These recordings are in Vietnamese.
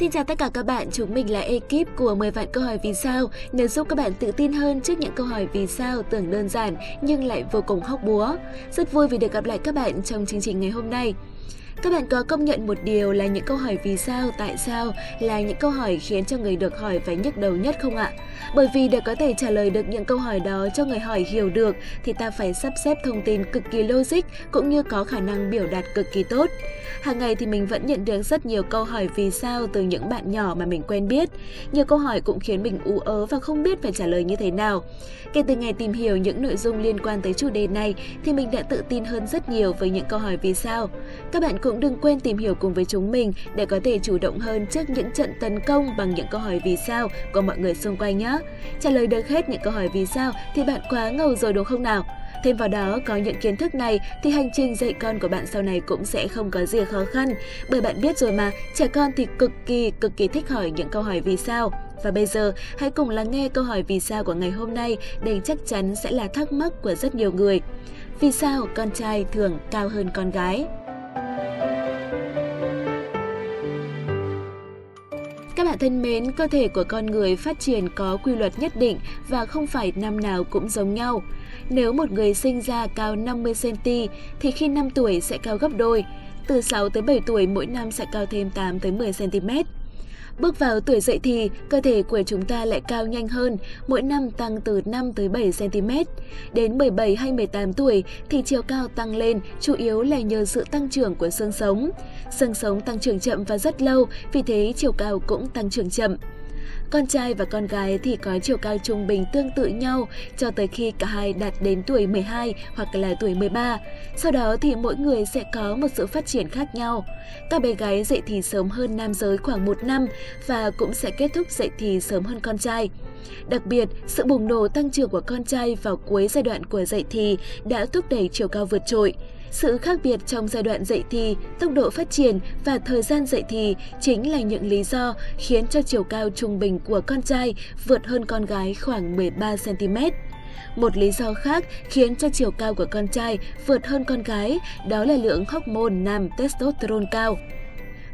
Xin chào tất cả các bạn, chúng mình là ekip của 10 vạn câu hỏi vì sao nếu giúp các bạn tự tin hơn trước những câu hỏi vì sao tưởng đơn giản nhưng lại vô cùng hóc búa. Rất vui vì được gặp lại các bạn trong chương trình ngày hôm nay. Các bạn có công nhận một điều là những câu hỏi vì sao, tại sao là những câu hỏi khiến cho người được hỏi phải nhức đầu nhất không ạ? Bởi vì để có thể trả lời được những câu hỏi đó cho người hỏi hiểu được thì ta phải sắp xếp thông tin cực kỳ logic cũng như có khả năng biểu đạt cực kỳ tốt. Hàng ngày thì mình vẫn nhận được rất nhiều câu hỏi vì sao từ những bạn nhỏ mà mình quen biết. Nhiều câu hỏi cũng khiến mình ú ớ và không biết phải trả lời như thế nào. Kể từ ngày tìm hiểu những nội dung liên quan tới chủ đề này thì mình đã tự tin hơn rất nhiều với những câu hỏi vì sao. Các bạn cũng đừng quên tìm hiểu cùng với chúng mình để có thể chủ động hơn trước những trận tấn công bằng những câu hỏi vì sao của mọi người xung quanh nhé. Trả lời được hết những câu hỏi vì sao thì bạn quá ngầu rồi đúng không nào? Thêm vào đó, có những kiến thức này thì hành trình dạy con của bạn sau này cũng sẽ không có gì khó khăn. Bởi bạn biết rồi mà, trẻ con thì cực kỳ, cực kỳ thích hỏi những câu hỏi vì sao. Và bây giờ, hãy cùng lắng nghe câu hỏi vì sao của ngày hôm nay, đây chắc chắn sẽ là thắc mắc của rất nhiều người. Vì sao con trai thường cao hơn con gái? Các bạn thân mến, cơ thể của con người phát triển có quy luật nhất định và không phải năm nào cũng giống nhau. Nếu một người sinh ra cao 50cm thì khi 5 tuổi sẽ cao gấp đôi, từ 6 tới 7 tuổi mỗi năm sẽ cao thêm 8 tới 10cm. Bước vào tuổi dậy thì, cơ thể của chúng ta lại cao nhanh hơn, mỗi năm tăng từ 5 tới 7 cm. Đến 17 hay 18 tuổi thì chiều cao tăng lên chủ yếu là nhờ sự tăng trưởng của xương sống. Xương sống tăng trưởng chậm và rất lâu, vì thế chiều cao cũng tăng trưởng chậm. Con trai và con gái thì có chiều cao trung bình tương tự nhau cho tới khi cả hai đạt đến tuổi 12 hoặc là tuổi 13. Sau đó thì mỗi người sẽ có một sự phát triển khác nhau. Các bé gái dậy thì sớm hơn nam giới khoảng một năm và cũng sẽ kết thúc dậy thì sớm hơn con trai. Đặc biệt, sự bùng nổ tăng trưởng của con trai vào cuối giai đoạn của dậy thì đã thúc đẩy chiều cao vượt trội. Sự khác biệt trong giai đoạn dậy thì, tốc độ phát triển và thời gian dậy thì chính là những lý do khiến cho chiều cao trung bình của con trai vượt hơn con gái khoảng 13 cm. Một lý do khác khiến cho chiều cao của con trai vượt hơn con gái đó là lượng hormone nam testosterone cao.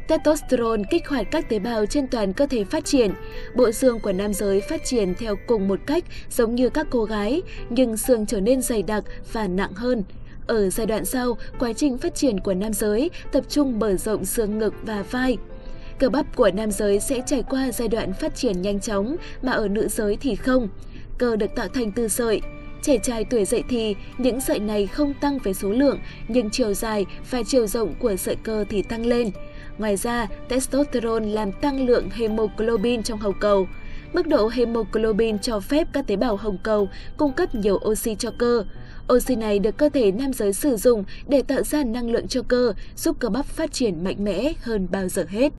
Testosterone kích hoạt các tế bào trên toàn cơ thể phát triển. Bộ xương của nam giới phát triển theo cùng một cách giống như các cô gái, nhưng xương trở nên dày đặc và nặng hơn. Ở giai đoạn sau, quá trình phát triển của nam giới tập trung mở rộng xương ngực và vai. Cơ bắp của nam giới sẽ trải qua giai đoạn phát triển nhanh chóng, mà ở nữ giới thì không. Cơ được tạo thành từ sợi. Trẻ trai tuổi dậy thì, những sợi này không tăng về số lượng, nhưng chiều dài và chiều rộng của sợi cơ thì tăng lên. Ngoài ra, testosterone làm tăng lượng hemoglobin trong hồng cầu. Mức độ hemoglobin cho phép các tế bào hồng cầu cung cấp nhiều oxy cho cơ. Oxy này được cơ thể nam giới sử dụng để tạo ra năng lượng cho cơ, giúp cơ bắp phát triển mạnh mẽ hơn bao giờ hết.